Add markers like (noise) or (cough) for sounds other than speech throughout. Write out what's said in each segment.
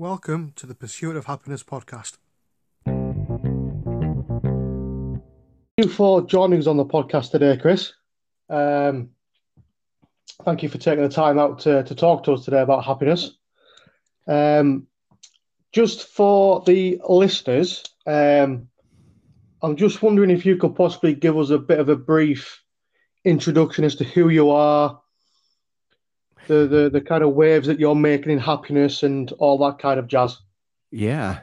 Welcome to the Pursuit of Happiness podcast. Thank you for joining us on the podcast today, Chris. Um, thank you for taking the time out to, to talk to us today about happiness. Um, just for the listeners, um, I'm just wondering if you could possibly give us a bit of a brief introduction as to who you are, the, the, the kind of waves that you're making in happiness, and all that kind of jazz. Yeah.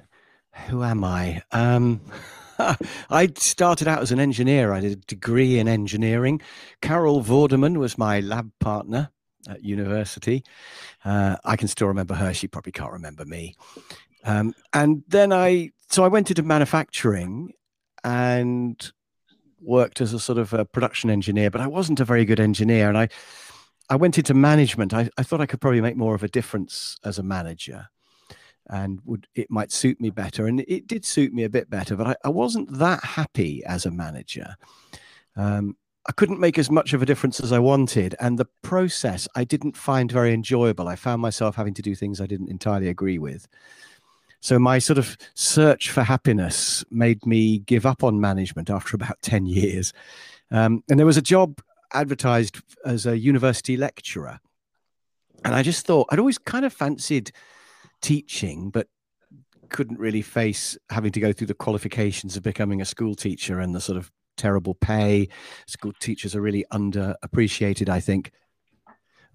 Who am I? Um, (laughs) I started out as an engineer. I did a degree in engineering. Carol Vorderman was my lab partner at university. Uh, I can still remember her. She probably can't remember me. Um, and then I, so I went into manufacturing and worked as a sort of a production engineer, but I wasn't a very good engineer. And I, I went into management. I, I thought I could probably make more of a difference as a manager and would it might suit me better. And it did suit me a bit better, but I, I wasn't that happy as a manager. Um, I couldn't make as much of a difference as I wanted. And the process I didn't find very enjoyable. I found myself having to do things I didn't entirely agree with. So my sort of search for happiness made me give up on management after (laughs) about 10 years. Um, and there was a job advertised as a university lecturer. And I just thought I'd always kind of fancied teaching, but couldn't really face having to go through the qualifications of becoming a school teacher and the sort of terrible pay. School teachers are really underappreciated, I think.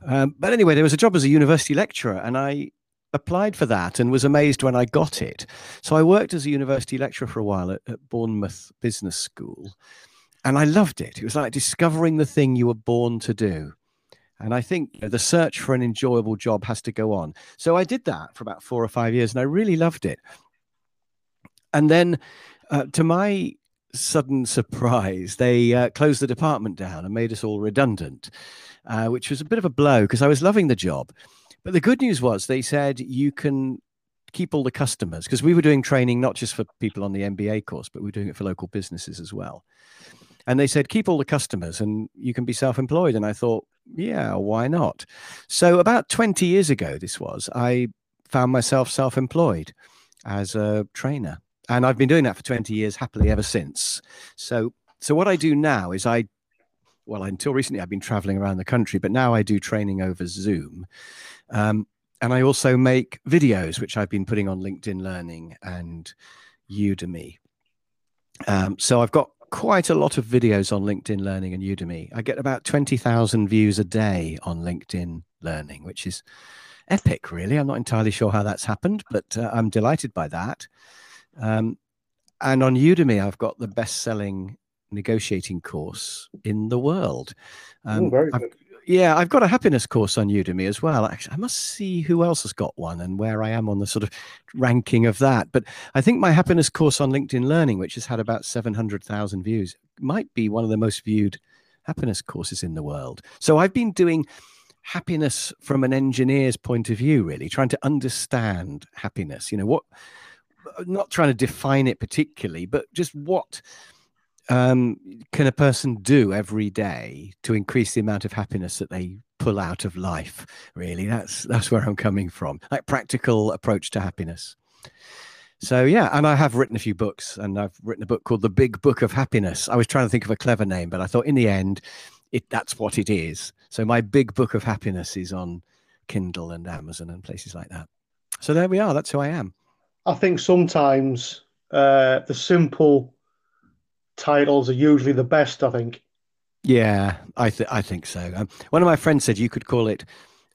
Um, but anyway, there was a job as a university lecturer, and I applied for that and was amazed when I got it. So I worked as a university lecturer for a while at, at Bournemouth Business School, and I loved it. It was like discovering the thing you were born to do. And I think the search for an enjoyable job has to go on. So I did that for about four or five years and I really loved it. And then, uh, to my sudden surprise, they uh, closed the department down and made us all redundant, uh, which was a bit of a blow because I was loving the job. But the good news was they said you can keep all the customers because we were doing training not just for people on the MBA course, but we were doing it for local businesses as well. And they said, keep all the customers and you can be self employed. And I thought, yeah, why not? So about 20 years ago, this was, I found myself self employed as a trainer. And I've been doing that for 20 years happily ever since. So, so what I do now is I, well, until recently, I've been traveling around the country, but now I do training over Zoom. Um, and I also make videos, which I've been putting on LinkedIn Learning and Udemy. Um, so I've got quite a lot of videos on LinkedIn Learning and Udemy. I get about 20,000 views a day on LinkedIn Learning, which is epic, really. I'm not entirely sure how that's happened, but uh, I'm delighted by that. Um, and on Udemy, I've got the best selling negotiating course in the world. Um, Ooh, I've, yeah, I've got a happiness course on Udemy as well. Actually, I must see who else has got one and where I am on the sort of ranking of that. But I think my happiness course on LinkedIn Learning, which has had about 700,000 views, might be one of the most viewed happiness courses in the world. So I've been doing happiness from an engineer's point of view, really, trying to understand happiness. You know, what, not trying to define it particularly, but just what um, can a person do every day to increase the amount of happiness that they pull out of life? Really, that's that's where I'm coming from. Like practical approach to happiness. So yeah, and I have written a few books, and I've written a book called The Big Book of Happiness. I was trying to think of a clever name, but I thought in the end, it that's what it is. So my Big Book of Happiness is on Kindle and Amazon and places like that. So there we are. That's who I am. I think sometimes uh, the simple titles are usually the best. I think. Yeah, I th- I think so. Um, one of my friends said you could call it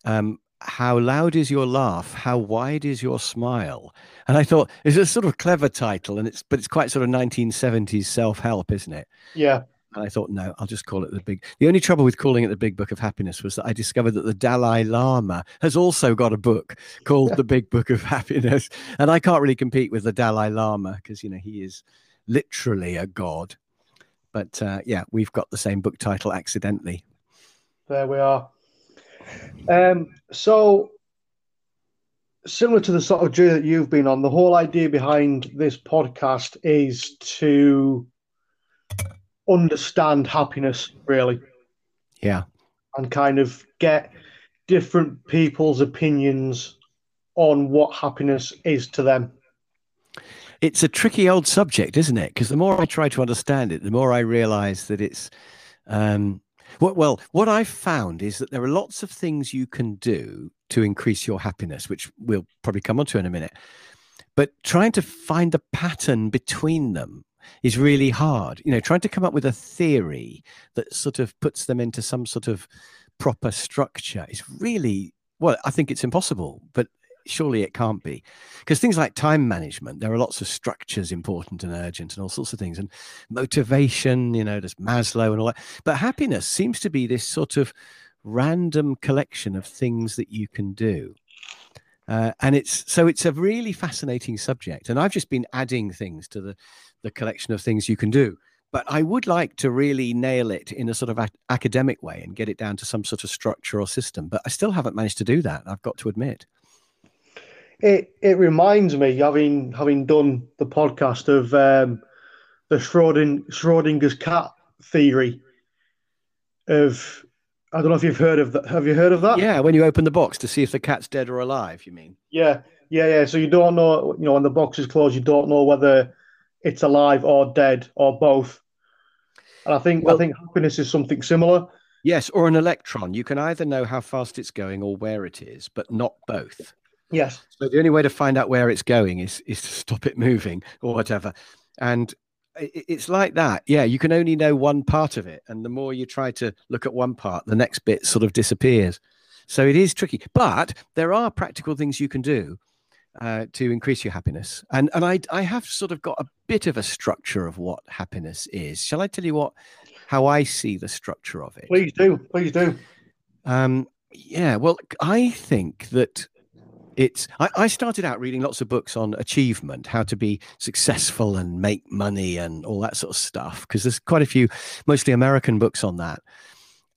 um, "How loud is your laugh? How wide is your smile?" And I thought it's a sort of clever title, and it's but it's quite sort of 1970s self help, isn't it? Yeah. And I thought, no, I'll just call it the big. The only trouble with calling it the Big Book of Happiness was that I discovered that the Dalai Lama has also got a book called (laughs) the Big Book of Happiness, and I can't really compete with the Dalai Lama because you know he is literally a god. But uh, yeah, we've got the same book title accidentally. There we are. Um, so, similar to the sort of journey that you've been on, the whole idea behind this podcast is to understand happiness, really. Yeah. And kind of get different people's opinions on what happiness is to them? It's a tricky old subject, isn't it? Because the more I try to understand it, the more I realize that it's. Um, well, well, what I've found is that there are lots of things you can do to increase your happiness, which we'll probably come on to in a minute. But trying to find a pattern between them is really hard. You know, trying to come up with a theory that sort of puts them into some sort of proper structure is really well, I think it's impossible, but surely it can't be because things like time management there are lots of structures important and urgent and all sorts of things and motivation you know there's maslow and all that but happiness seems to be this sort of random collection of things that you can do uh, and it's so it's a really fascinating subject and i've just been adding things to the the collection of things you can do but I would like to really nail it in a sort of a- academic way and get it down to some sort of structure or system. But I still haven't managed to do that. I've got to admit. It it reminds me, having having done the podcast of um, the Schroding, Schrodinger's cat theory. Of I don't know if you've heard of that. Have you heard of that? Yeah, when you open the box to see if the cat's dead or alive, you mean? Yeah, yeah, yeah. So you don't know, you know, when the box is closed, you don't know whether it's alive or dead or both. And I think Well- I think happiness is something similar. Yes, or an electron. You can either know how fast it's going or where it is, but not both. Yes. So the only way to find out where it's going is is to stop it moving or whatever. And it's like that. Yeah, you can only know one part of it, and the more you try to look at one part, the next bit sort of disappears. So it is tricky, but there are practical things you can do uh, to increase your happiness. And and I I have sort of got a bit of a structure of what happiness is. Shall I tell you what how I see the structure of it? Please do. Please do. Um, yeah, well, I think that it's. I, I started out reading lots of books on achievement, how to be successful and make money and all that sort of stuff, because there's quite a few, mostly American books on that.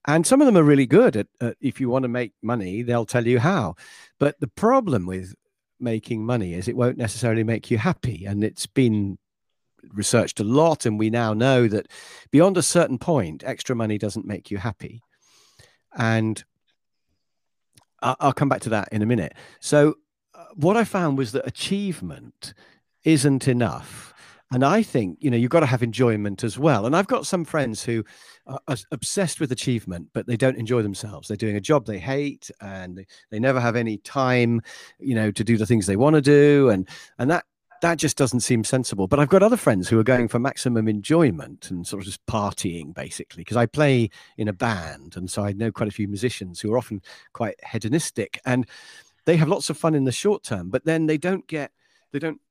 And some of them are really good at, at if you want to make money, they'll tell you how. But the problem with making money is it won't necessarily make you happy. And it's been researched a lot. And we now know that beyond a certain point, extra money doesn't make you happy. And I'll come back to that in a minute. So, uh, what I found was that achievement isn't enough. And I think, you know, you've got to have enjoyment as well. And I've got some friends who are obsessed with achievement, but they don't enjoy themselves. They're doing a job they hate and they never have any time, you know, to do the things they want to do. And, and that, that just doesn't seem sensible. But I've got other friends who are going for maximum enjoyment and sort of just partying basically, because I play in a band. And so I know quite a few musicians who are often quite hedonistic and they have lots of fun in the short term, but then they don't get, they don't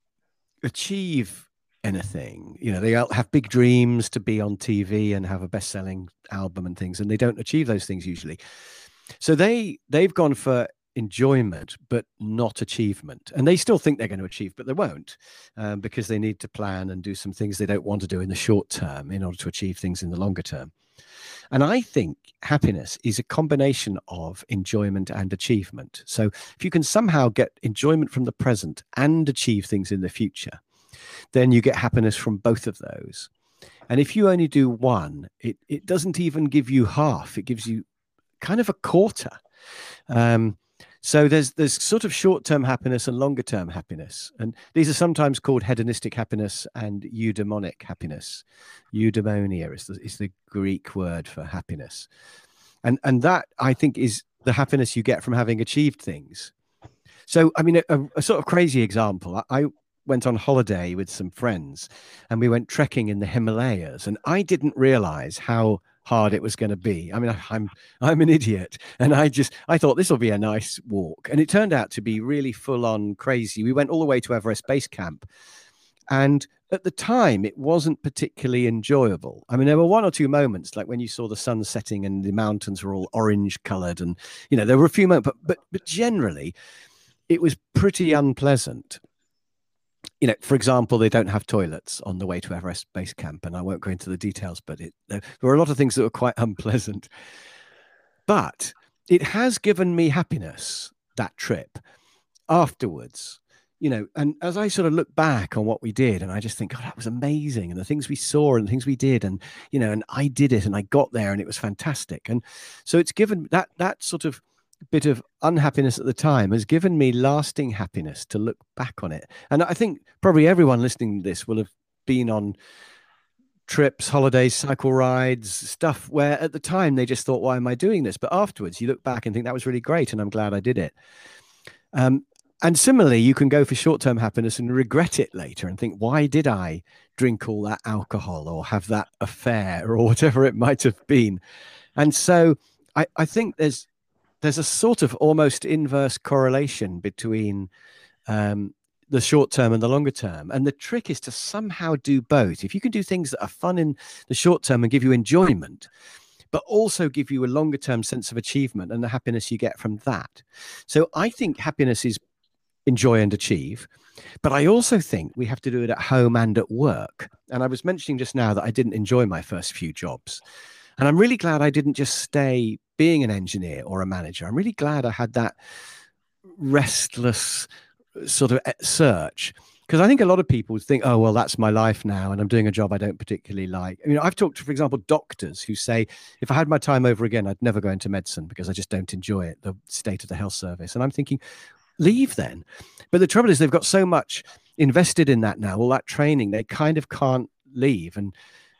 achieve anything. You know, they have big dreams to be on TV and have a best-selling album and things, and they don't achieve those things usually. So they they've gone for enjoyment but not achievement. And they still think they're going to achieve but they won't um, because they need to plan and do some things they don't want to do in the short term in order to achieve things in the longer term. And i think happiness is a combination of enjoyment and achievement. So if you can somehow get enjoyment from the present and achieve things in the future then you get happiness from both of those. And if you only do one it, it doesn't even give you half. It gives you kind of a quarter. Um, so there's there's sort of short-term happiness and longer-term happiness, and these are sometimes called hedonistic happiness and eudaimonic happiness. Eudaimonia is the, is the Greek word for happiness, and and that I think is the happiness you get from having achieved things. So I mean, a, a- sort of crazy example. I, I went on holiday with some friends, and we went trekking in the Himalayas, and I didn't realize how hard it was going to be. I mean, I'm I'm an idiot. And I just I thought this will be a nice walk. And it turned out to be really full on crazy. We went all the way to Everest Base Camp. And at the time it wasn't particularly enjoyable. I mean, there were one or two moments like when you saw the sun setting and the mountains were all orange colored and you know, there were a few moments, but but but generally it was pretty unpleasant. You know, for example, they don't have toilets on the way to Everest Base Camp, and I won't go into the details, but it, there were a lot of things that were quite (laughs) unpleasant. But it has given me happiness that trip afterwards you know and as i sort of look back on what we did and i just think god that was amazing and the things we saw and the things we did and you know and i did it and i got there and it was fantastic. And so it's given that that sort of bit of unhappiness at the time has given me lasting happiness to look back on it. And I think probably everyone listening to this will have been on trips, holidays, cycle rides, stuff where at the time they just thought, why am I doing this? But afterwards, you look back and think that was really great and I'm glad I did it. Um, and similarly, you can go for short term happiness and regret it later and think, why did I drink all that alcohol or have that affair or (laughs) whatever it might have been? And so I, I think there's there's a sort of almost inverse correlation between um, the short term and the longer term. And the trick is to somehow do both. If you can do things that are fun in the short term and give you enjoyment, but also give you a longer term sense of achievement and the happiness you get from that. So I think happiness is enjoy and achieve. But I also think we have to do it at home and at work. And I was mentioning just now that I didn't enjoy my first few jobs. And I'm really glad I didn't just stay being an engineer or a manager. I'm really glad I had that restless sort of eh, search because I think a lot of people think, oh, well, that's my life now, and I'm doing a job I don't particularly like. I mean, I've talked to, for example, doctors who say, if I had my time over again, I'd never go into medicine because I just don't enjoy it, the state of the health service. And I'm thinking, leave then. But the trouble is, they've got so much invested in that now, all that training, they kind of can't leave and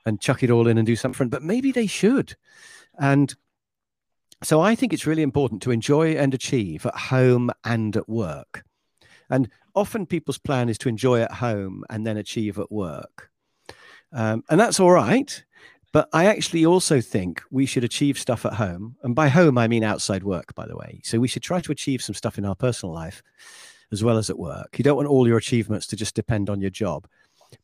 and chuck it all in and do something. But maybe they should. And so I think it's really important to enjoy and achieve at home and at work. And often people's plan is to enjoy at home and then achieve at work. Um, and that's all right. But I actually also think we should achieve stuff at home. And by home, I mean outside work, by the way. So we should try to achieve some stuff in our personal life as well as at work. You don't want all your achievements to just depend on your job.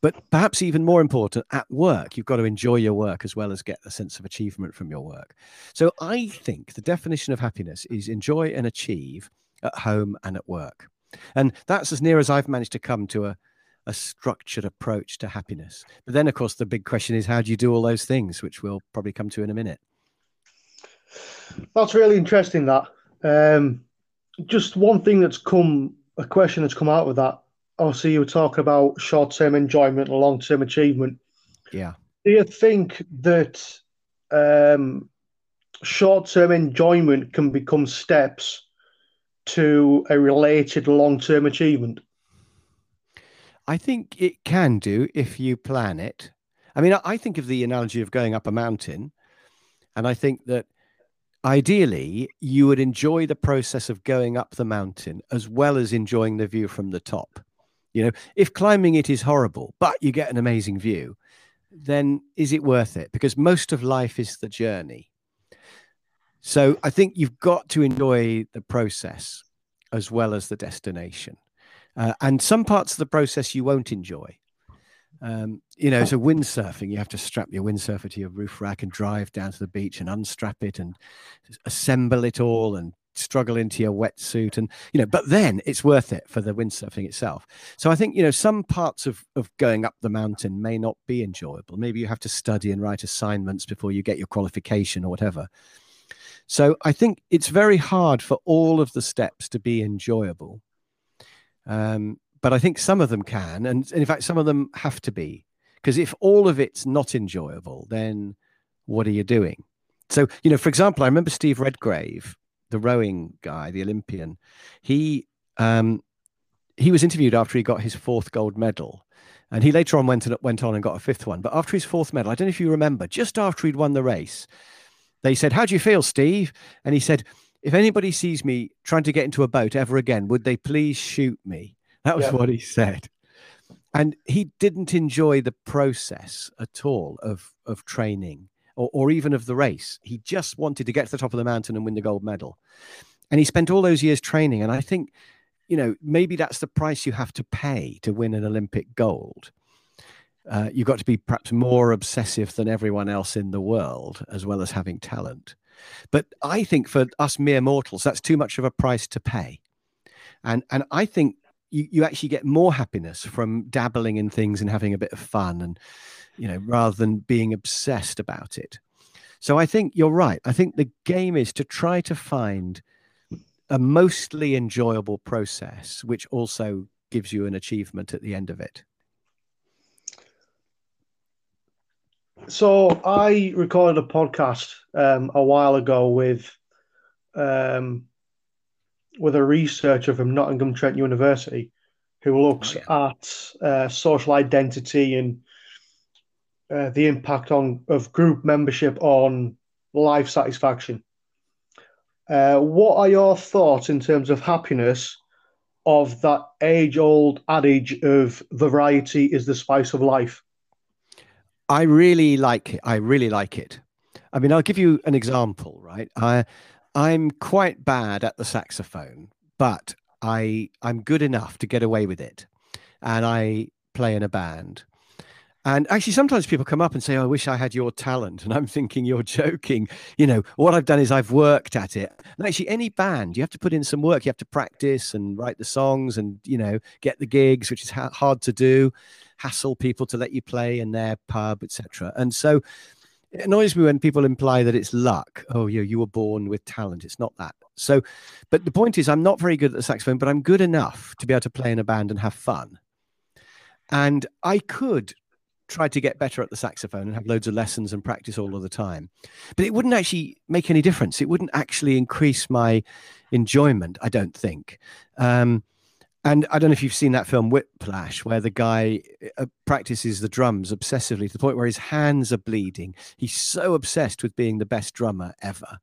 But perhaps even more important, at work, you've got to enjoy your work as well as get a sense of achievement from your work. So I think the definition of happiness is enjoy and achieve at home and at work. And that's as near as I've managed to come to a, a structured approach to happiness. But then, of course, the big question is how do you do all those things, which we'll probably come to in a minute. That's really interesting. That um, just one thing that's come, a question that's come out with that. Obviously, you were talking about short-term enjoyment and long-term achievement. Yeah. Do you think that um, short-term enjoyment can become steps to a related long term achievement? I think it can do if you plan it. I mean, I think of the analogy of going up a mountain, and I think that ideally you would enjoy the process of going up the mountain as well as enjoying the view from the top. You know, if climbing it is horrible, but you get an amazing view, then is it worth it? Because most of life is the journey. So I think you've got to enjoy the process as well as the destination. Uh, and some parts of the process you won't enjoy. Um, you know, so windsurfing, you have to strap your windsurfer to your roof rack and drive down to the beach and unstrap it and assemble it all and struggle into your wetsuit and you know but then it's worth it for the windsurfing itself so i think you know some parts of of going up the mountain may not be enjoyable maybe you have to study and write assignments before you get your qualification or whatever so I think it's very hard for all of the steps to be enjoyable. Um, but I think some of them can, and, and in fact, some of them have to be. Because if all of it's not enjoyable, then what are you doing? So, you know, for example, I remember Steve Redgrave, the rowing guy, the Olympian. He um, he was interviewed after he got his fourth gold medal, and he later on went and went on and got a fifth one. But after his fourth medal, I don't know if you remember, just after he'd won the race, they said, How do you feel, Steve? And he said, If anybody sees me trying to get into a boat ever again, would they please shoot me? That was yeah. what he said. And he didn't enjoy the process at all of, of training or, or even of the race. He just wanted to get to the top of the mountain and win the gold medal. And he spent all those years training. And I think, you know, maybe that's the price you have to pay to win an Olympic gold uh, you've got to be perhaps more obsessive than everyone else in the world, as well as having talent. But I think for us mere mortals, that's too much of a price to pay. And and I think you, you actually get more happiness from dabbling in things and having a bit of fun and you know, rather than being obsessed about it. So I think you're right. I think the game is to try to find a mostly enjoyable process, which also gives you an achievement at the end of it. So I recorded a podcast um, a while ago with um, with a researcher from Nottingham Trent University who looks Oh, at uh, social identity and uh, the impact on of group membership on life satisfaction. Uh, what are your thoughts in terms of happiness of that age-old adage of variety is the spice of life? I really like it. I really like it. I mean, I'll give you an example, right? I I'm quite bad at the saxophone, but I I'm good enough to get away with it. And I play in a band. And actually sometimes people come up and say, oh, "I wish I had your talent." And I'm thinking you're joking. You know, what I've done is I've worked at it. And actually any band, you have to put in some work. You have to practice and write the songs and, you know, get the gigs, which is ha- hard to do hassle people to let you play in their pub, etc. And so it annoys me when people imply that it's luck. Oh, you you were born with talent. It's not that. So, but the point is, I'm not very good at the saxophone, but I'm good enough to be able to play in a band and have fun. And I could try to get better at the saxophone and have loads of lessons and practice all of the time. But it wouldn't actually make any difference. It wouldn't actually increase my enjoyment, I don't think. Um, and I don't know if you've seen that film Whiplash, where the guy uh, practices the drums obsessively to the point where his hands are bleeding. He's so obsessed with being the best drummer ever.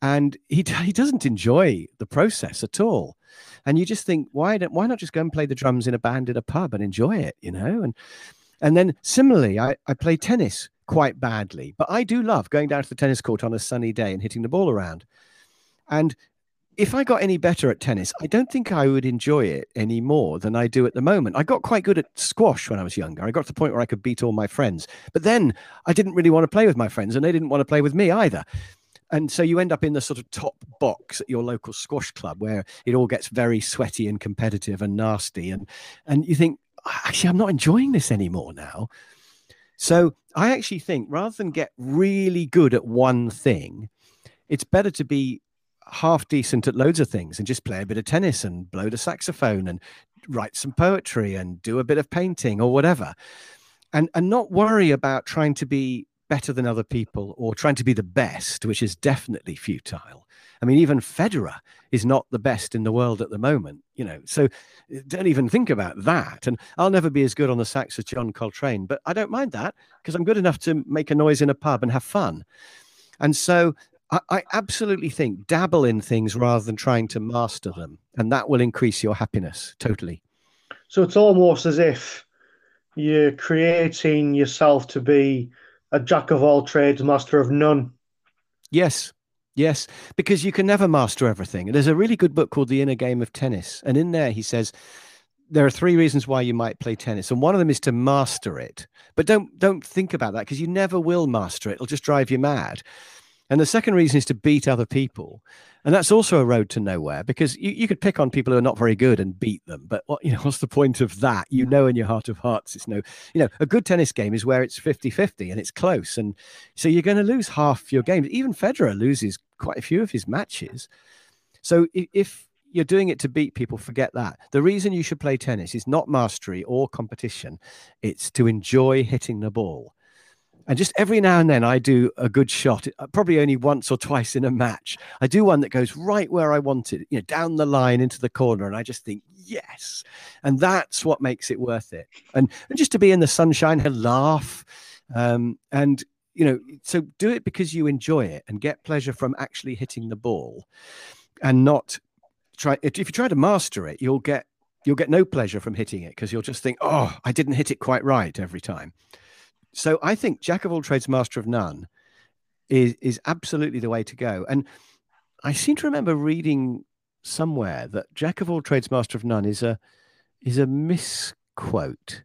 And he, he doesn't enjoy the process at all. And you just think, why, don't, why not just go and play the drums in a band in a pub and enjoy it, you know? And, and then similarly, I, I play tennis quite badly, but I do love going down to the tennis court on a sunny day and hitting the ball around. And if I got any better at tennis, I don't think I would enjoy it any more than I do at the moment. I got quite good at squash when I was younger. I got to the point where I could beat all my friends. But then I didn't really want to play with my friends and they didn't want to play with me either. And so you end up in the sort of top box at your local squash club where it all gets very sweaty and competitive and nasty. And and you think, actually, I'm not enjoying this anymore now. So I actually think rather than get really good at one thing, it's better to be half decent at loads of things and just play a bit of tennis and blow the saxophone and write some poetry and do a bit of painting or whatever. And and not worry about trying to be better than other people or trying to be the best which is definitely futile. I mean even federer is not the best in the world at the moment you know so eh, don't even think about that. And i'll never be as good on the sax as john coltrane but i don't mind that because i'm good enough to make a noise in a pub and have fun. And so I, I absolutely think dabble in things rather than trying to master them, and that will increase your happiness totally. So it's almost as if you're creating yourself to be a jack of all trades, master of none. Yes, yes, because you can never master everything. And there's a really good book called The Inner Game of Tennis, and in there he says there are three reasons why you might play tennis, and one of them is to master it. But don't don't think about that because you never will master it. It'll just drive you mad. And the second reason is to beat other people. And that's also a road to nowhere because you, you could pick on people who are not very good and beat them. But what, (laughs) you know, what's the point of that? You know, in your heart of hearts, it's no, you know, a good tennis game is where it's 50 50 and it's close. And so you're going to lose half your games. Even Federer loses quite a few of his matches. So if, if you're doing it to beat people, forget that. The reason you should play tennis is not mastery or competition, it's to enjoy hitting the ball. And just every now and then, I do a good shot, uh, probably only once or twice in a match. I do one that goes right where I want it, you know, down the line into the corner. And I just think, yes. And that's what makes it worth it. And, and just to be in the sunshine, and laugh. Um, and, you know, so do it because you enjoy it and get pleasure from actually hitting the ball and not try. If you try to master it, you'll get you'll get no pleasure from hitting it because you'll just think, oh, I didn't hit it quite right every time so I think jack of all trades, master of none is is absolutely the way to go. And I seem to remember reading somewhere that jack of all trades, master of none is a is a misquote.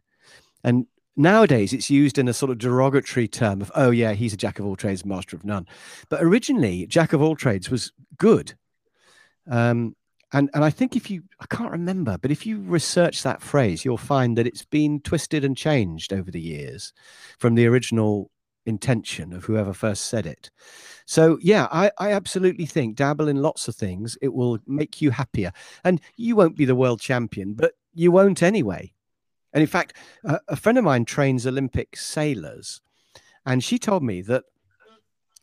And nowadays it's used in a sort of derogatory term of, oh yeah, he's a jack of all trades, master of none. But originally, jack of all trades was good. Um, and and I think if you I can't remember, but if you research that phrase, you'll find that it's been twisted and changed over the years from the original intention of whoever first said it. So yeah, I, I absolutely think dabble in lots of things. It will make you happier. And you won't be the world champion, but you won't anyway. And in fact, a, a friend of mine trains Olympic sailors, and she told me that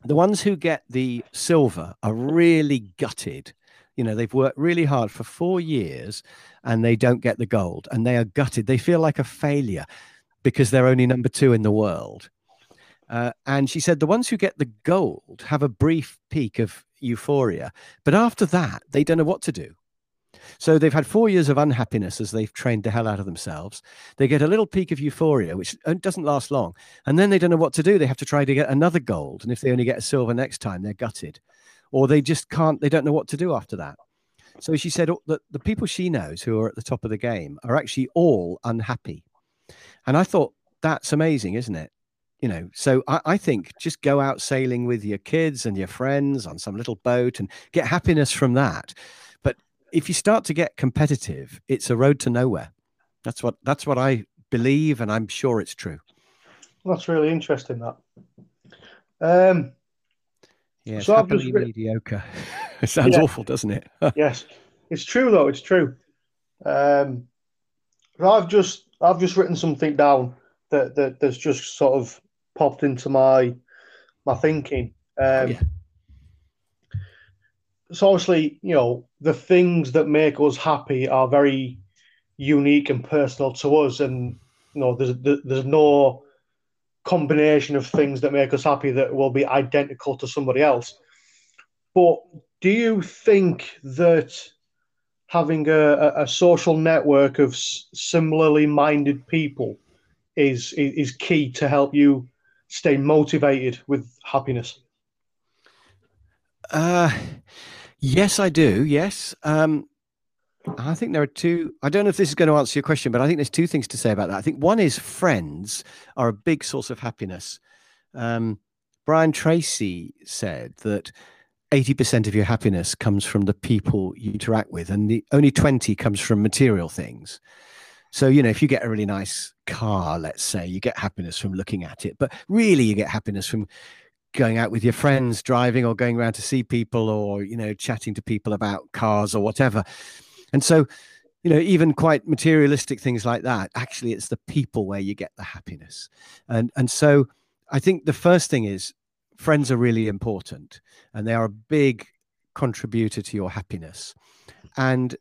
the ones who get the silver are really gutted You know, they've worked really hard for four years and they don't get the gold and they are gutted. They feel like a failure because they're only number two in the world. Uh, and she said the ones who get the gold have a brief peak of euphoria, but after that, they don't know what to do. So they've had four years of unhappiness as they've trained the hell out of themselves. They get a little peak of euphoria, which doesn't last long. And then they don't know what to do. They have to try to get another gold. And if they only get a silver next time, they're gutted. Or they just can't, they don't know what to do after that. So she said that the people she knows who are at the top of the game are actually all unhappy. And I thought, that's amazing, isn't it? You know, so I, I think just go out sailing with your kids and your friends on some little boat and get happiness from that But if you start to get competitive, it's a road to nowhere. That's what that's what I believe, and I'm sure it's true. That's really interesting. That. Um, yeah, so just... mediocre. (laughs) it sounds yeah. awful, doesn't it? (laughs) yes, it's true though. It's true. Um, I've just I've just written something down that that that's just sort of popped into my my thinking. Um, yeah so obviously, you know, the things that make us happy are very unique and personal to us, and you know, there's there's no combination of things that make us happy that will be identical to somebody else. But do you think that having a, a social network of similarly minded people is, is key to help you stay motivated with happiness? Uh, Yes, I do. Yes. Um, I think there are two. I don't know if this is going to answer your question, but I think there's two things to say about that. I think one is friends are a big source of happiness. Um, Brian Tracy said that 80% of your happiness comes from the people you interact with, and the only 20 comes from material things. So, you know, if you get a really nice car, let's say, you get happiness from looking at it, but really you get happiness from going out with your friends, driving or going around to see people or, you know, chatting to people about cars or whatever. And so, you know, even quite materialistic things like that, actually it's the people where you get the happiness. And and so I think the first thing is friends are really important and they are a big contributor to your happiness. And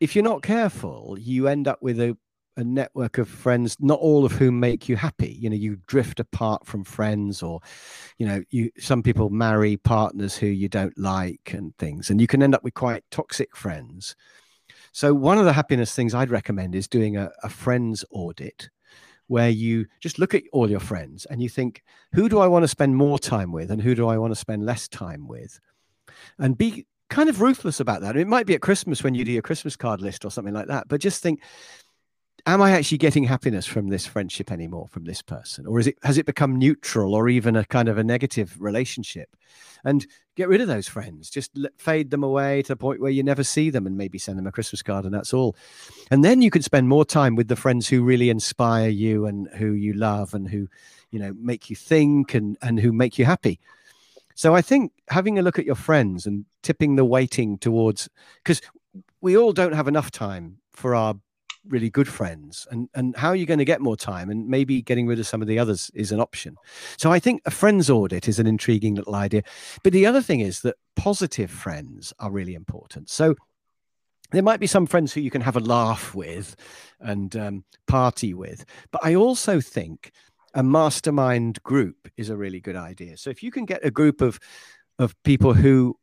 if you're not careful, you end up with a a network of friends not all of whom make you happy. You know you drift apart from friends or you know you some people marry partners who you don't like and things and you can end up with quite toxic friends. So one of the happiness things i'd recommend is doing a, a friends audit where you just look at all your friends and you think who do i want to spend more time with and who do i want to spend less time with? And be kind of ruthless about that. It might be at christmas when you do your christmas card list or something like that but just think am I actually getting happiness from this friendship anymore from this person, or is it has it become neutral or even a kind of a negative relationship? And get rid of those friends, just fade them away to the point where you never see them, and maybe send them a Christmas card, and that's all. And then you can spend more time with the friends who really inspire you and who you love and who, you know, make you think and and who make you happy. So I think having a look at your friends and tipping the weighting towards because we all don't have enough time for our really good friends and and how are you going to get more time? And maybe getting rid of some of the others is an option. So i think a friends audit is an intriguing little idea. But the other thing is that positive friends are really important. So there might be some friends who you can have a laugh with and um, party with. But i also think a mastermind group is a really good idea. So if you can get a group of of people who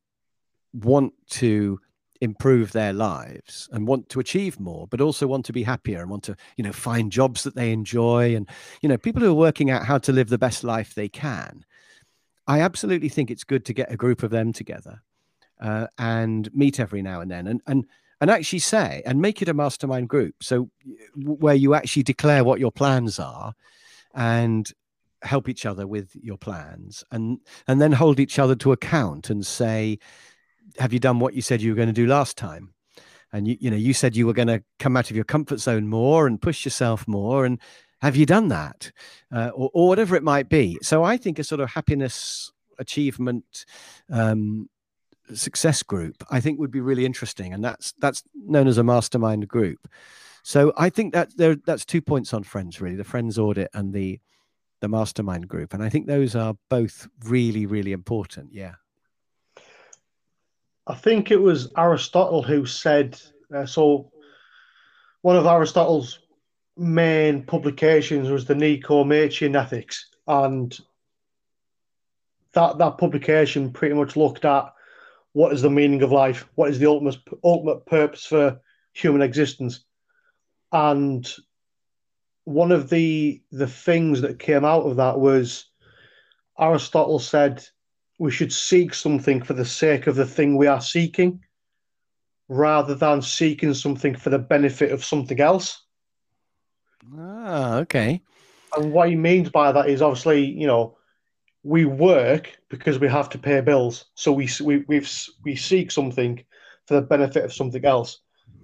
want to improve their lives and want to achieve more but also want to be happier and want to you know find jobs that they enjoy and you know people who are working out how to live the best life they can. I absolutely think it's good to get a group of them together uh, and meet every now and then and and and actually say and make it a mastermind group. So where you actually declare what your plans are and help each other with your plans and and then hold each other to account and say have you done what you said you were going to do last time? And you, you know, you said you were going to come out of your comfort zone more and push yourself more. And have you done that? Uh, or, or whatever it might be. So I think a sort of happiness achievement um, success group, I think would be really interesting. And that's, that's known as a mastermind group. So I think that there, that's two points on friends, really, the friends audit and the, the mastermind group. And I think those are both really, really important. Yeah. I think it was Aristotle who said uh, so. One of Aristotle's main publications was the Nicomachean Ethics, and that that publication pretty much looked at what is the meaning of life, what is the ultimate ultimate purpose for human existence, and one of the the things that came out of that was Aristotle said we should seek something for the sake of the thing we are seeking rather than seeking something for the benefit of something else. Ah, okay. And what he means by that is obviously, you know, we work because we have to pay bills. So we we we we seek something for the benefit of something else.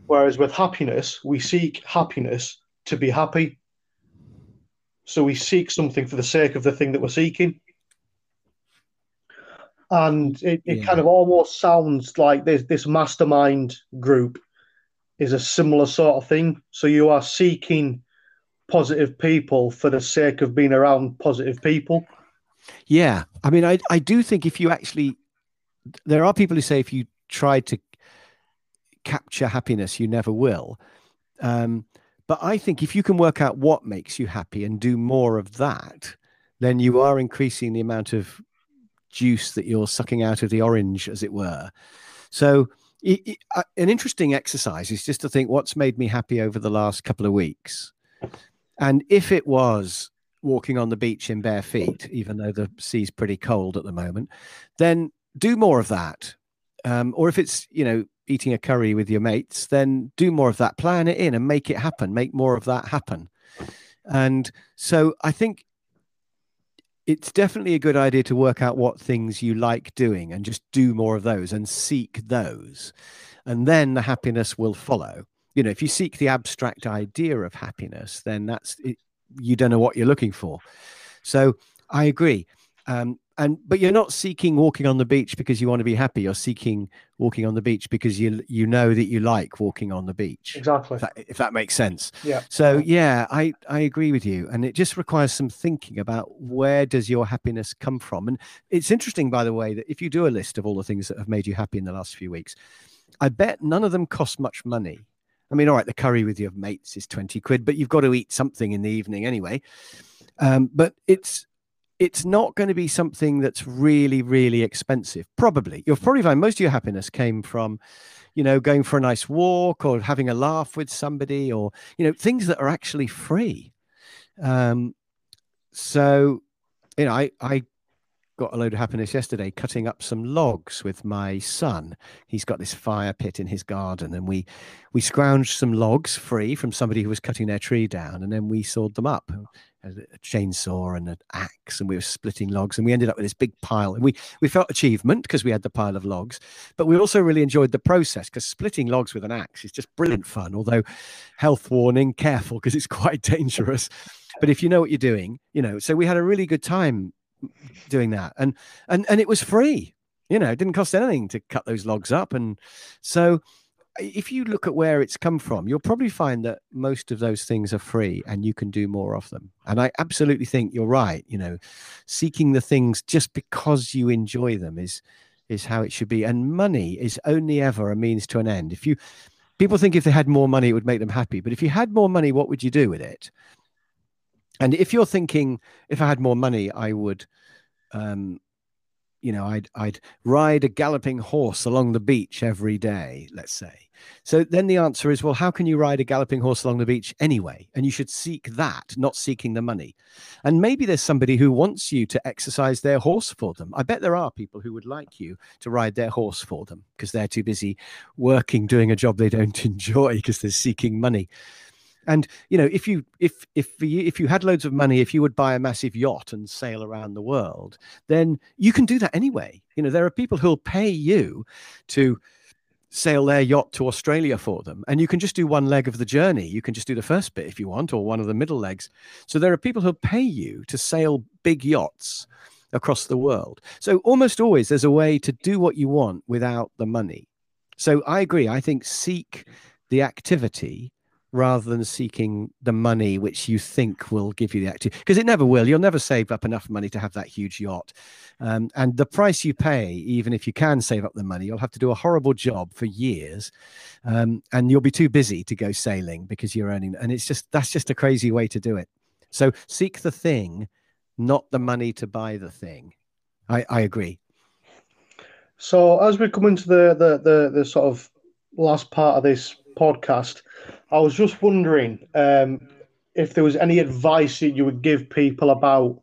Whereas with happiness, we seek happiness to be happy. So we seek something for the sake of the thing that we're seeking. And it, it yeah. kind of almost sounds like this this mastermind group is a similar sort of thing. So you are seeking positive people for the sake of being around positive people. Yeah. I mean, I, I do think if you actually, there are people who say if you try to capture happiness, you never will. Um, but I think if you can work out what makes you happy and do more of that, then you are increasing the amount of juice that you're sucking out of the orange, as it were. So, it, it, uh, an interesting exercise is just to think what's made me happy over the last couple of weeks. And if it was walking on the beach in bare feet, even though the sea's pretty cold at the moment, then do more of that. Um, or if it's, you know, eating a curry with your mates, then do more of that. Plan it in and make it happen. Make more of that happen. And so I think it's definitely a good idea to work out what things you like doing and just do more of those and seek those. And then the happiness will follow. You know if you seek the abstract idea of happiness then that's it, you don't know what you're looking for. So i agree. Um, and but you're not seeking walking on the beach because you want to be happy. You're seeking walking on the beach because you you know that you like walking on the beach exactly. if that, if that makes sense. Yeah. So yeah. i i agree with you. And it just requires some thinking about where does your happiness come from? And it's interesting by the way that if you do a list of all the things that have made you happy in the last few weeks i bet none of them cost much money. I mean, all right, the curry with your mates is 20 quid, but you've got to eat something in the evening anyway. Um, but it's it's not going to be something that's really, really expensive. Probably. You'll probably find most of your happiness came from, you know, going for a nice walk or having a laugh with somebody or, you know, things that are actually free. Um, so, you know, I, I got a load of happiness yesterday cutting up some logs with my son. He's got this fire pit in his garden, and we we scrounged some logs free from somebody who was cutting their tree down, and then we sawed them up. Oh. A chainsaw and an axe, and we were splitting logs, and we ended up with this big pile. And we we felt achievement because we had the pile of logs, but we also really enjoyed the process because splitting logs with an axe is just brilliant fun. Although, health warning, careful because it's quite (laughs) dangerous. But if you know what you're doing, you know. So we had a really good time doing that, and and and it was free. You know, it didn't cost anything to cut those logs up, and so if you look at where it's come from, you'll probably find that most of those things are free and you can do more of them. And I absolutely think you're right. You know, seeking the things just because you enjoy them is is how it should be. And money is only ever a means to an end. If you people think if they had more money, it would make them happy. But if you had more money, what would you do with it? And if you're thinking, if I had more money, I would, um, you know, I'd I'd ride a galloping horse along the beach every day, let's say. So then the answer is, well, how can you ride a galloping horse along the beach anyway? And you should seek that, not seeking the money. And maybe there's somebody who wants you to exercise their horse for them. I bet there are people who would like you to ride their horse for them because they're too busy working, doing a job they don't (laughs) enjoy because they're seeking money. And you know, if you if if if you had loads of money, if you would buy a massive yacht and sail around the world, then you can do that anyway. You know, there are people who'll pay you to sail their yacht to Australia for them, and you can just do one leg of the journey. You can just do the first bit if you want, or one of the middle legs. So there are people who'll pay you to sail big yachts across the world. So almost always there's a way to do what you want without the money. So I agree. I think seek the activity rather than seeking the money which you think will give you the activity because it never will. You'll never save up enough money to have that huge yacht. Um, and the price you pay even if you can save up the money you'll have to do a horrible job for years um, and you'll be too busy to go sailing because you're earning and it's just that's just a crazy way to do it. So seek the thing not the money to buy the thing. I, I agree. So as we come into the, the the the sort of last part of this podcast, I was just wondering um, if there was any advice that you would give people about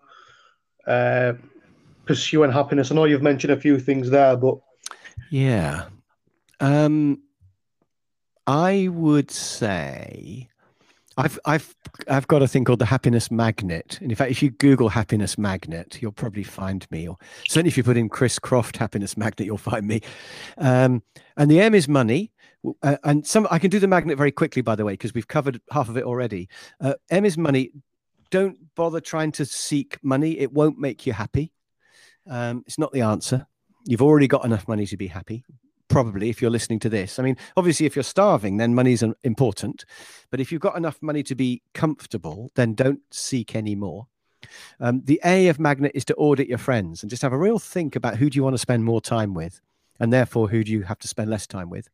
uh, pursuing happiness. I know you've mentioned a few things there, but yeah, um, I would say I've I've I've got a thing called the happiness magnet, and in fact, if you Google happiness magnet, you'll probably find me. Or certainly, if you put in Chris Croft happiness magnet, you'll find me. Um, and the M is money, uh, and some I can do the magnet very quickly, by the way, because we've covered half of it already. Uh, M is money. Don't bother trying to seek money; it won't make you happy. Um, it's not the answer. You've already got enough money to be happy probably if you're listening to this. I mean, obviously, if you're starving, then money's important. But if you've got enough money to be comfortable, then don't seek any more. Um, the A of magnet is to audit your friends and just have a real think about who do you want to spend more time with, and therefore who do you have to spend less time with.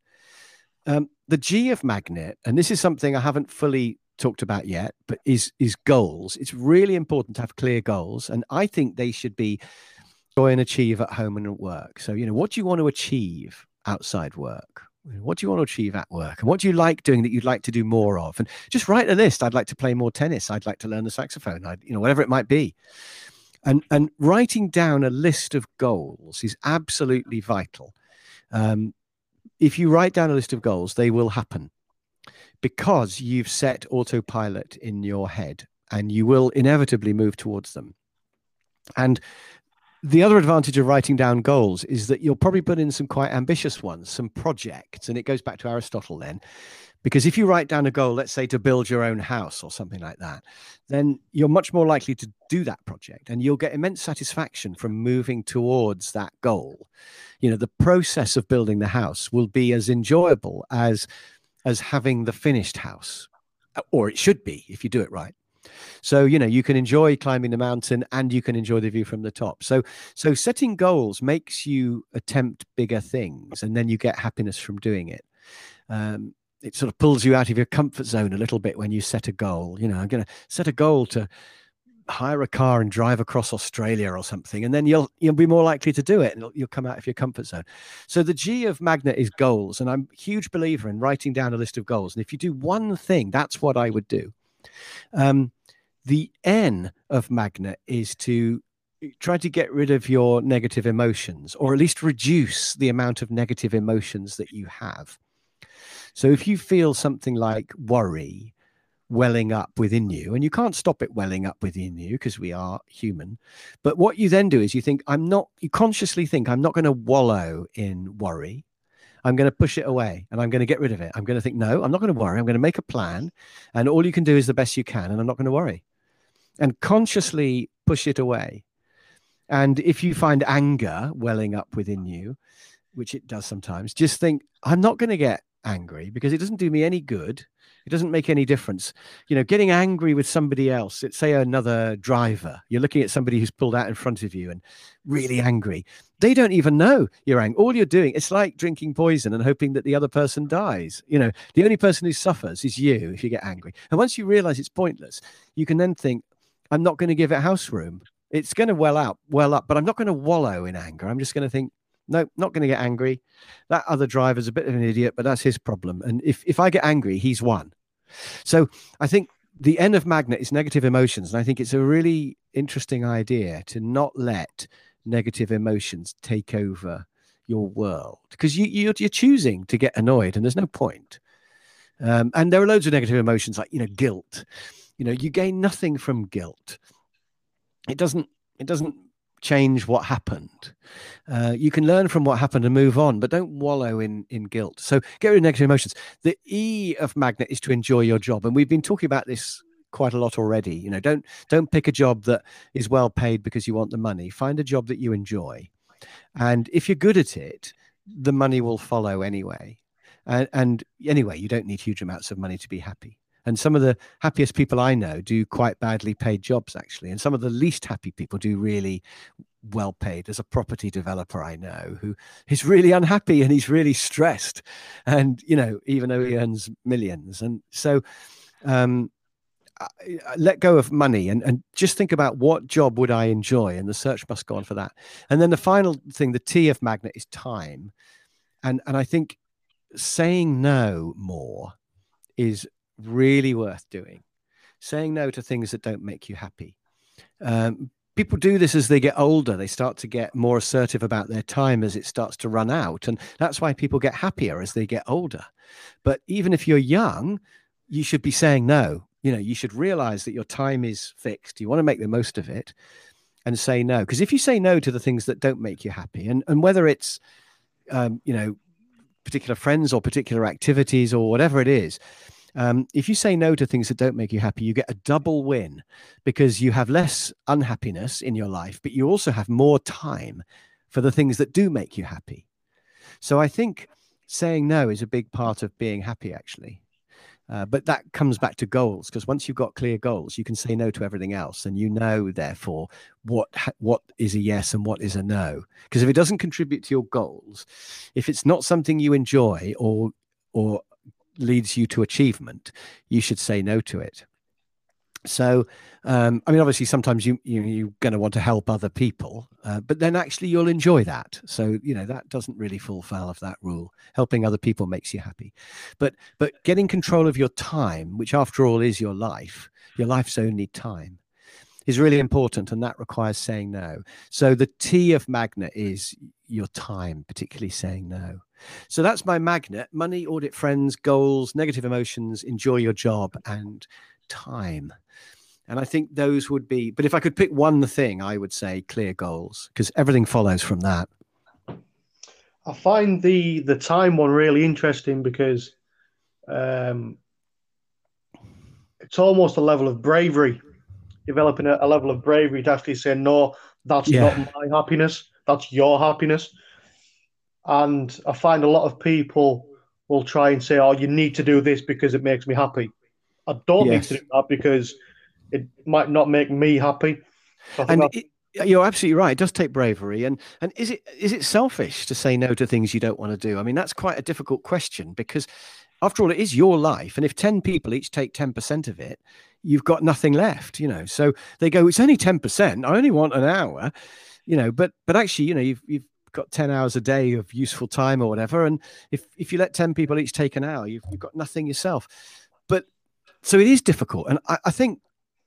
Um, the G of magnet, and this is something I haven't fully talked about yet, but is is goals. It's really important to have clear goals, and I think they should be joy and achieve at home and at work. So, you know, what do you want to achieve? outside work? What do you want to achieve at work? And what do you like doing that you'd like to do more of? And just write a list. I'd like to play more tennis. I'd like to learn the saxophone. I'd, you know, whatever it might be. And, and writing down a list of goals is absolutely vital. Um, if you write down a list of goals, they will happen because you've set autopilot in your head and you will inevitably move towards them. And the other advantage of writing down goals is that you'll probably put in some quite ambitious ones, some projects. And it goes back to Aristotle then, because if you write down a goal, let's say to build your own house or something like that, then you're much more likely to do that project and you'll get immense satisfaction from moving towards that goal. You know, the process of building the house will be as enjoyable as as having the finished house or it should be if you do it right so, you know, you can enjoy climbing the mountain and you can enjoy the view from the top. So, so setting goals makes you attempt bigger things and then you get happiness from doing it. Um, it sort of pulls you out of your comfort zone a little bit when you set a goal. You know, I'm going to set a goal to hire a car and drive across Australia or something, and then you'll you'll be more likely to do it, and you'll come out of your comfort zone. So the G of Magnet is goals, and I'm a huge believer in writing down a list of goals. And if you do one thing, that's what I would do. Um, the N of magnet is to try to get rid of your negative emotions or at least reduce the amount of negative emotions that you have. So if you feel something like worry welling up within you, and you can't stop it welling up within you because we are human, but what you then do is you think, I'm not, you consciously think, I'm not going to wallow in worry. I'm going to push it away and I'm going to get rid of it. I'm going to think, no, I'm not going to worry. I'm going to make a plan. And all you can do is the best you can. And I'm not going to worry and consciously push it away. And if you find anger welling up within you, which it does sometimes, just think, I'm not going to get angry because it doesn't do me any good. It doesn't make any difference. You know, getting angry with somebody else, it's say another driver, you're looking at somebody who's pulled out in front of you and really angry. They don't even know you're angry. All you're doing, it's like drinking poison and hoping that the other person dies. You know, the only person who suffers is you if you get angry. And once you realize it's pointless, you can then think, I'm not going to give it house room. It's going to well out, well up, but I'm not going to wallow in anger. I'm just going to think, no, not going to get angry. That other driver's a bit of an idiot, but that's his problem. And if, if I get angry, he's won. So I think the N of magnet is negative emotions. And I think it's a really interesting idea to not let negative emotions take over your world because you, you're, you're choosing to get annoyed and there's no point. Um, and there are loads of negative emotions like, you know, guilt you know you gain nothing from guilt it doesn't it doesn't change what happened. Uh, you can learn from what happened and move on but don't wallow in in guilt. So get rid of negative emotions. The e of magnet is to enjoy your job and we've been talking about this quite a lot already. You know don't don't pick a job that is well paid because you want the money. Find a job that you enjoy. And if you're good at it the money will follow anyway. And, and anyway you don't need huge amounts of money to be happy And some of the happiest people I know do quite badly paid jobs, actually. And some of the least happy people do really well paid. There's a property developer I know who is really unhappy and he's really stressed. And, you know, even though he earns millions. And so, um, let go of money and, and just think about what job would I enjoy, and the search must go on for that. And then the final thing, the T of magnet, is time, and and I think saying no more is really worth doing. Saying no to things that don't make you happy. Um, people do this as they get older. They start to get more assertive about their time as it starts to run out. And that's why people get happier as they get older. But even if you're young, you should be saying no. You know, you should realize that your time is fixed. You want to make the most of it and say no. Because if you say no to the things that don't make you happy, and, and whether it's, um, you know, particular friends or particular activities or whatever it is, um, if you say no to things that don't make you happy, you get a double win because you have less unhappiness in your life, but you also have more time for the things that do make you happy. So I think saying no is a big part of being happy, actually. Uh, but that comes back to goals because once you've got clear goals, you can say no to everything else, and you know therefore what what is a yes and what is a no. Because if it doesn't contribute to your goals, if it's not something you enjoy or or leads you to achievement, you should say no to it. So, um, I mean, obviously, sometimes you, you you're going to want to help other people, uh, but then actually you'll enjoy that. So, you know, that doesn't really fall foul of that rule. Helping other people makes you happy, but but getting control of your time, which after all is your life, your life's only time, is really important, and that requires saying no. So, the T of magnet is your time, particularly saying no. So that's my magnet money, audit friends, goals, negative emotions, enjoy your job, and time. And I think those would be, but if I could pick one thing, I would say clear goals because everything follows from that. I find the the time one really interesting because um, it's almost a level of bravery, developing a, a, level of bravery to actually say, no, that's yeah. not my happiness, that's your happiness. And I find a lot of people will try and say, oh, you need to do this because it makes me happy. I don't yes. need to do that because it might not make me happy. So and it, you're absolutely right. It does take bravery. And and is it is it selfish to say no to things you don't want to do? I mean, that's quite a difficult question because after all, it is your life. And if 10 people each take 10% of it, you've got nothing left, you know. So they go, it's only 10%. I only want an hour, you know, but but actually, you know, you've you've got 10 hours a day of useful time or whatever. And if if you let 10 people each take an hour, you've, you've got nothing yourself. But so it is difficult. And I, I think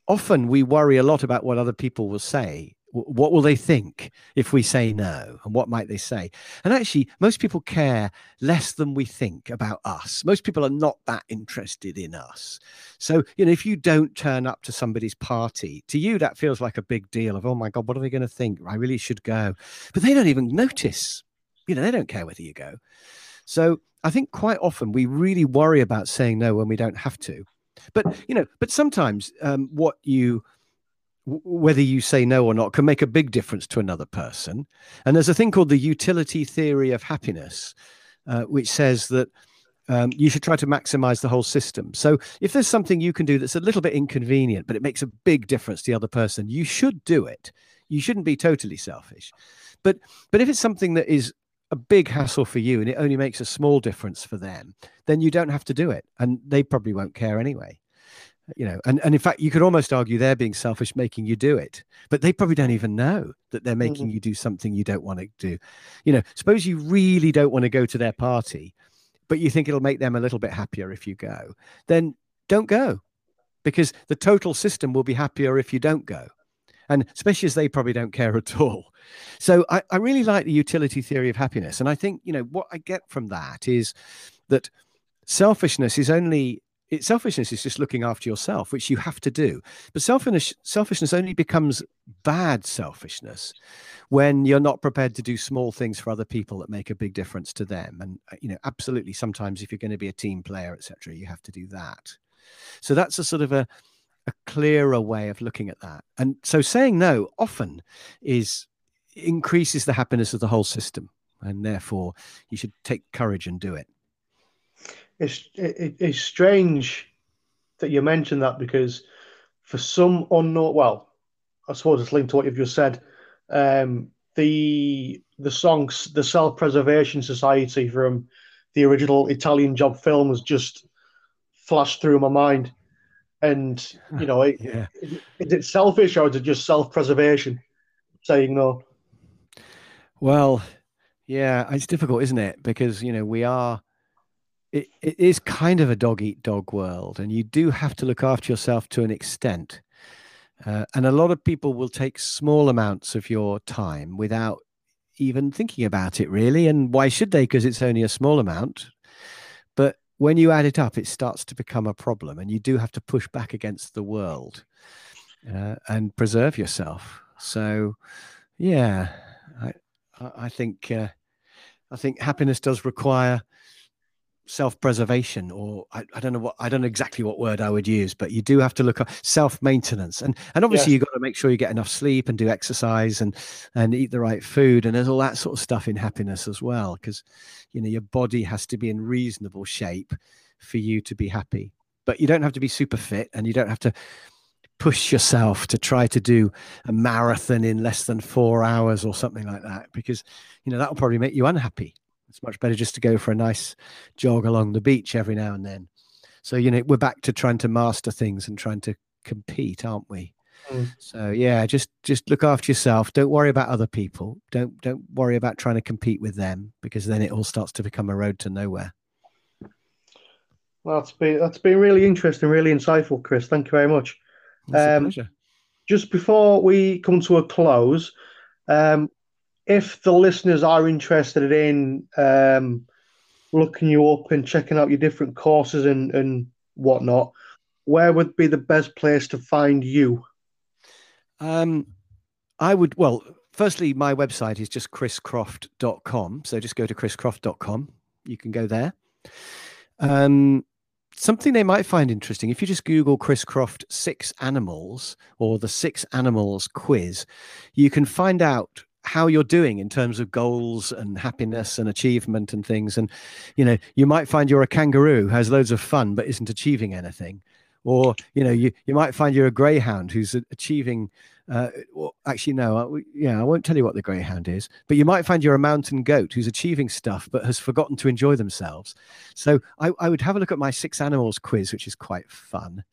often we worry a lot about what other people will say what will they think if we say no? And what might they say? And actually most people care less than we think about us. Most people are not that interested in us. So you know if you don't turn up to somebody's party to you that feels like a big deal of oh my god what are they going to think? I really should go. But they don't even notice. You know they don't care whether you go. So i think quite often we really worry about saying no when we don't have to. But you know, but sometimes um, what you whether you say no or not can make a big difference to another person. And there's a thing called the utility theory of happiness, uh, which says that um, you should try to maximize the whole system. So if there's something you can do that's a little bit inconvenient, but it makes a big difference to the other person, you should do it. You shouldn't be totally selfish. But but if it's something that is a big hassle for you and it only makes a small difference for them, then you don't have to do it. And they probably won't care anyway. You know, and, and in fact, you could almost argue they're being selfish making you do it, but they probably don't even know that they're making mm-hmm. you do something you don't want to do. You know, suppose you really don't want to go to their party, but you think it'll make them a little bit happier if you go, then don't go because the total system will be happier if you don't go and especially as they probably don't care at all. So I, I really like the utility theory of happiness. And I think, you know, what I get from that is that selfishness is only it, selfishness is just looking after yourself, which you have to do. But selfish, selfishness only becomes bad selfishness when you're not prepared to do small things for other people that make a big difference to them. And uh, you know, absolutely, sometimes if you're going to be a team player, etc., you have to do that. So that's a sort of a a clearer way of looking at that. And so saying no often is increases the happiness of the whole system. And therefore, you should take courage and do it. It's, it, it's strange that you mentioned that because for some unknown, well, I suppose it's linked to what you've just said. Um, the the songs, the Self Preservation Society from the original Italian Job film has just flashed through my mind. And you know, it, (laughs) Yeah. is, is it selfish or is it just self preservation? Saying no. Well, yeah, it's difficult, isn't it? Because you know we are. It, it is kind of a dog eat dog world, and you do have to look after yourself to an extent. Uh, and a lot of people will take small amounts of your time without even thinking about it, really. And why should they? Because it's only a small amount. But when you add it up, it starts to become a problem, and you do have to push back against the world uh, and preserve yourself. So, yeah, I, I think uh, I think happiness does require self-preservation, or I, I don't know what I don't know exactly what word I would use, but you do have to look at self-maintenance, and and obviously Yes. you've got to make sure you get enough sleep and do exercise and and eat the right food, and there's all that sort of stuff in happiness as well, because you know your body has to be in reasonable shape for you to be happy, but you don't have to be super fit, and you don't have to push yourself to try to do a marathon in less than four hours or something like that because you know that'll probably make you unhappy it's much better just to go for a nice jog along the beach every now and then so you know we're back to trying to master things and trying to compete aren't we Mm. so yeah just just look after yourself don't worry about other people don't don't worry about trying to compete with them because then it all starts to become a road to nowhere Well, That's been that's been really interesting, really insightful, Chris. Thank you very much. Um, pleasure. Just before we come to a close, um, if the listeners are interested in um, looking you up and checking out your different courses and, and whatnot, where would be the best place to find you? Um, I would, well, firstly, my website is just chriscroft.com. So just go to chriscroft.com. You can go there. Um, something they might find interesting if you just Google Chris Croft six animals or the six animals quiz, you can find out how you're doing in terms of goals and happiness and achievement and things. And, you know, you might find you're a kangaroo who has loads of fun but isn't achieving anything. Or you know you you might find you're a greyhound who's achieving uh, well, actually no I, yeah i won't tell you what the greyhound is. But you might find you're a mountain goat who's achieving stuff but has forgotten to enjoy themselves. So i, I would have a look at my six animals quiz which is quite fun.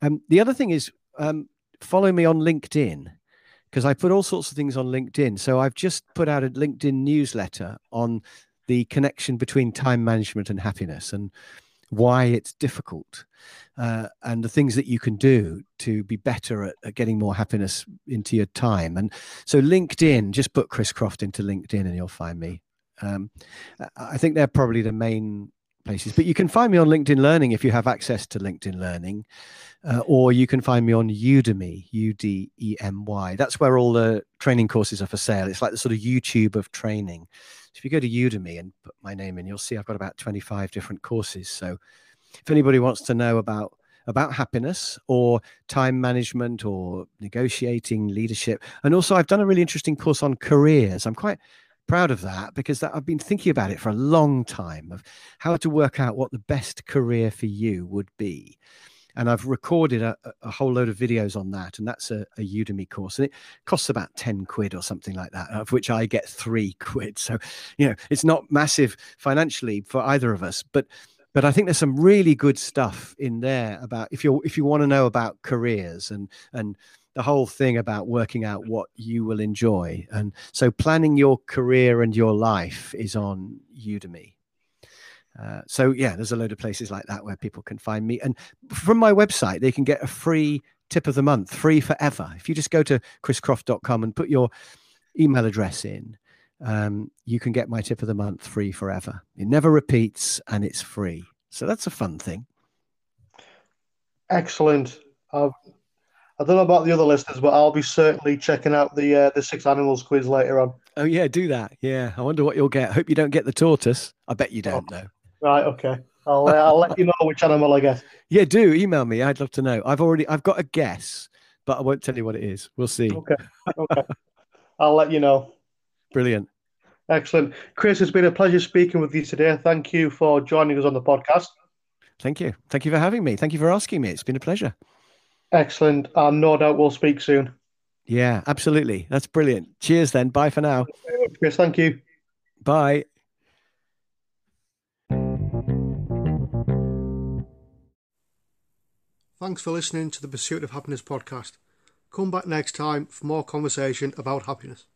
Um, the other thing is um, follow me on linkedin because i put all sorts of things on linkedin so i've just put out a linkedin newsletter on the connection between time management and happiness and why it's difficult uh, and the things that you can do to be better at, at getting more happiness into your time. And so, LinkedIn, just put Chris Croft into LinkedIn and you'll find me. Um, I- I think they're probably the main places, but you can find me on LinkedIn Learning if you have access to LinkedIn Learning, uh, or you can find me on Udemy, U D E M Y. That's where all the training courses are for sale. It's like the sort of YouTube of training. So if you go to Udemy and put my name in, you'll see I've got about 25 different courses. So if anybody wants to know about about happiness or time management or negotiating leadership and also i've done a really interesting course on careers i'm quite proud of that because that, i've been thinking about it for a long time of how to work out what the best career for you would be. And i've recorded a, a- whole load of videos on that and that's a, a udemy course and it costs about 10 quid or something like that of which i get three (laughs) quid. So you know it's not massive financially for either of us but but I think there's some really good stuff in there about if you if you want to know about careers and and the whole thing about working out what you will enjoy and so planning your career and your life is on Udemy. Uh, so yeah, there's a load of places like that where people can find me, and from my website they can get a free tip of the month, free forever. If you just go to chriscroft.com and put your email address in, um, you can get my tip of the month free forever. It never repeats and it's free. So that's a fun thing. Excellent. I've, I don't know about the other listeners, but I'll be certainly checking out the uh, the six animals quiz later on. Oh, yeah, do that. Yeah. I wonder what you'll get. Hope you don't get the tortoise. I bet you don't know. Right. Okay. I'll uh, I'll let you know which animal I get. (laughs) Yeah, do email me. I'd love to know. I've already, I've got a guess, but I won't tell you what it is. We'll see. Okay. Okay. I'll let you know. (laughs) Brilliant. Excellent. Chris, it's been a pleasure speaking with you today. Thank you for joining us on the podcast. Thank you. Thank you for having me. Thank you for asking me. It's been a pleasure. Excellent. And no doubt we'll speak soon. Yeah, absolutely. That's brilliant. Cheers then. Bye for now. Chris, thank you. Bye. Thanks for listening to the Pursuit of Happiness podcast. Come back next time for more conversation about happiness.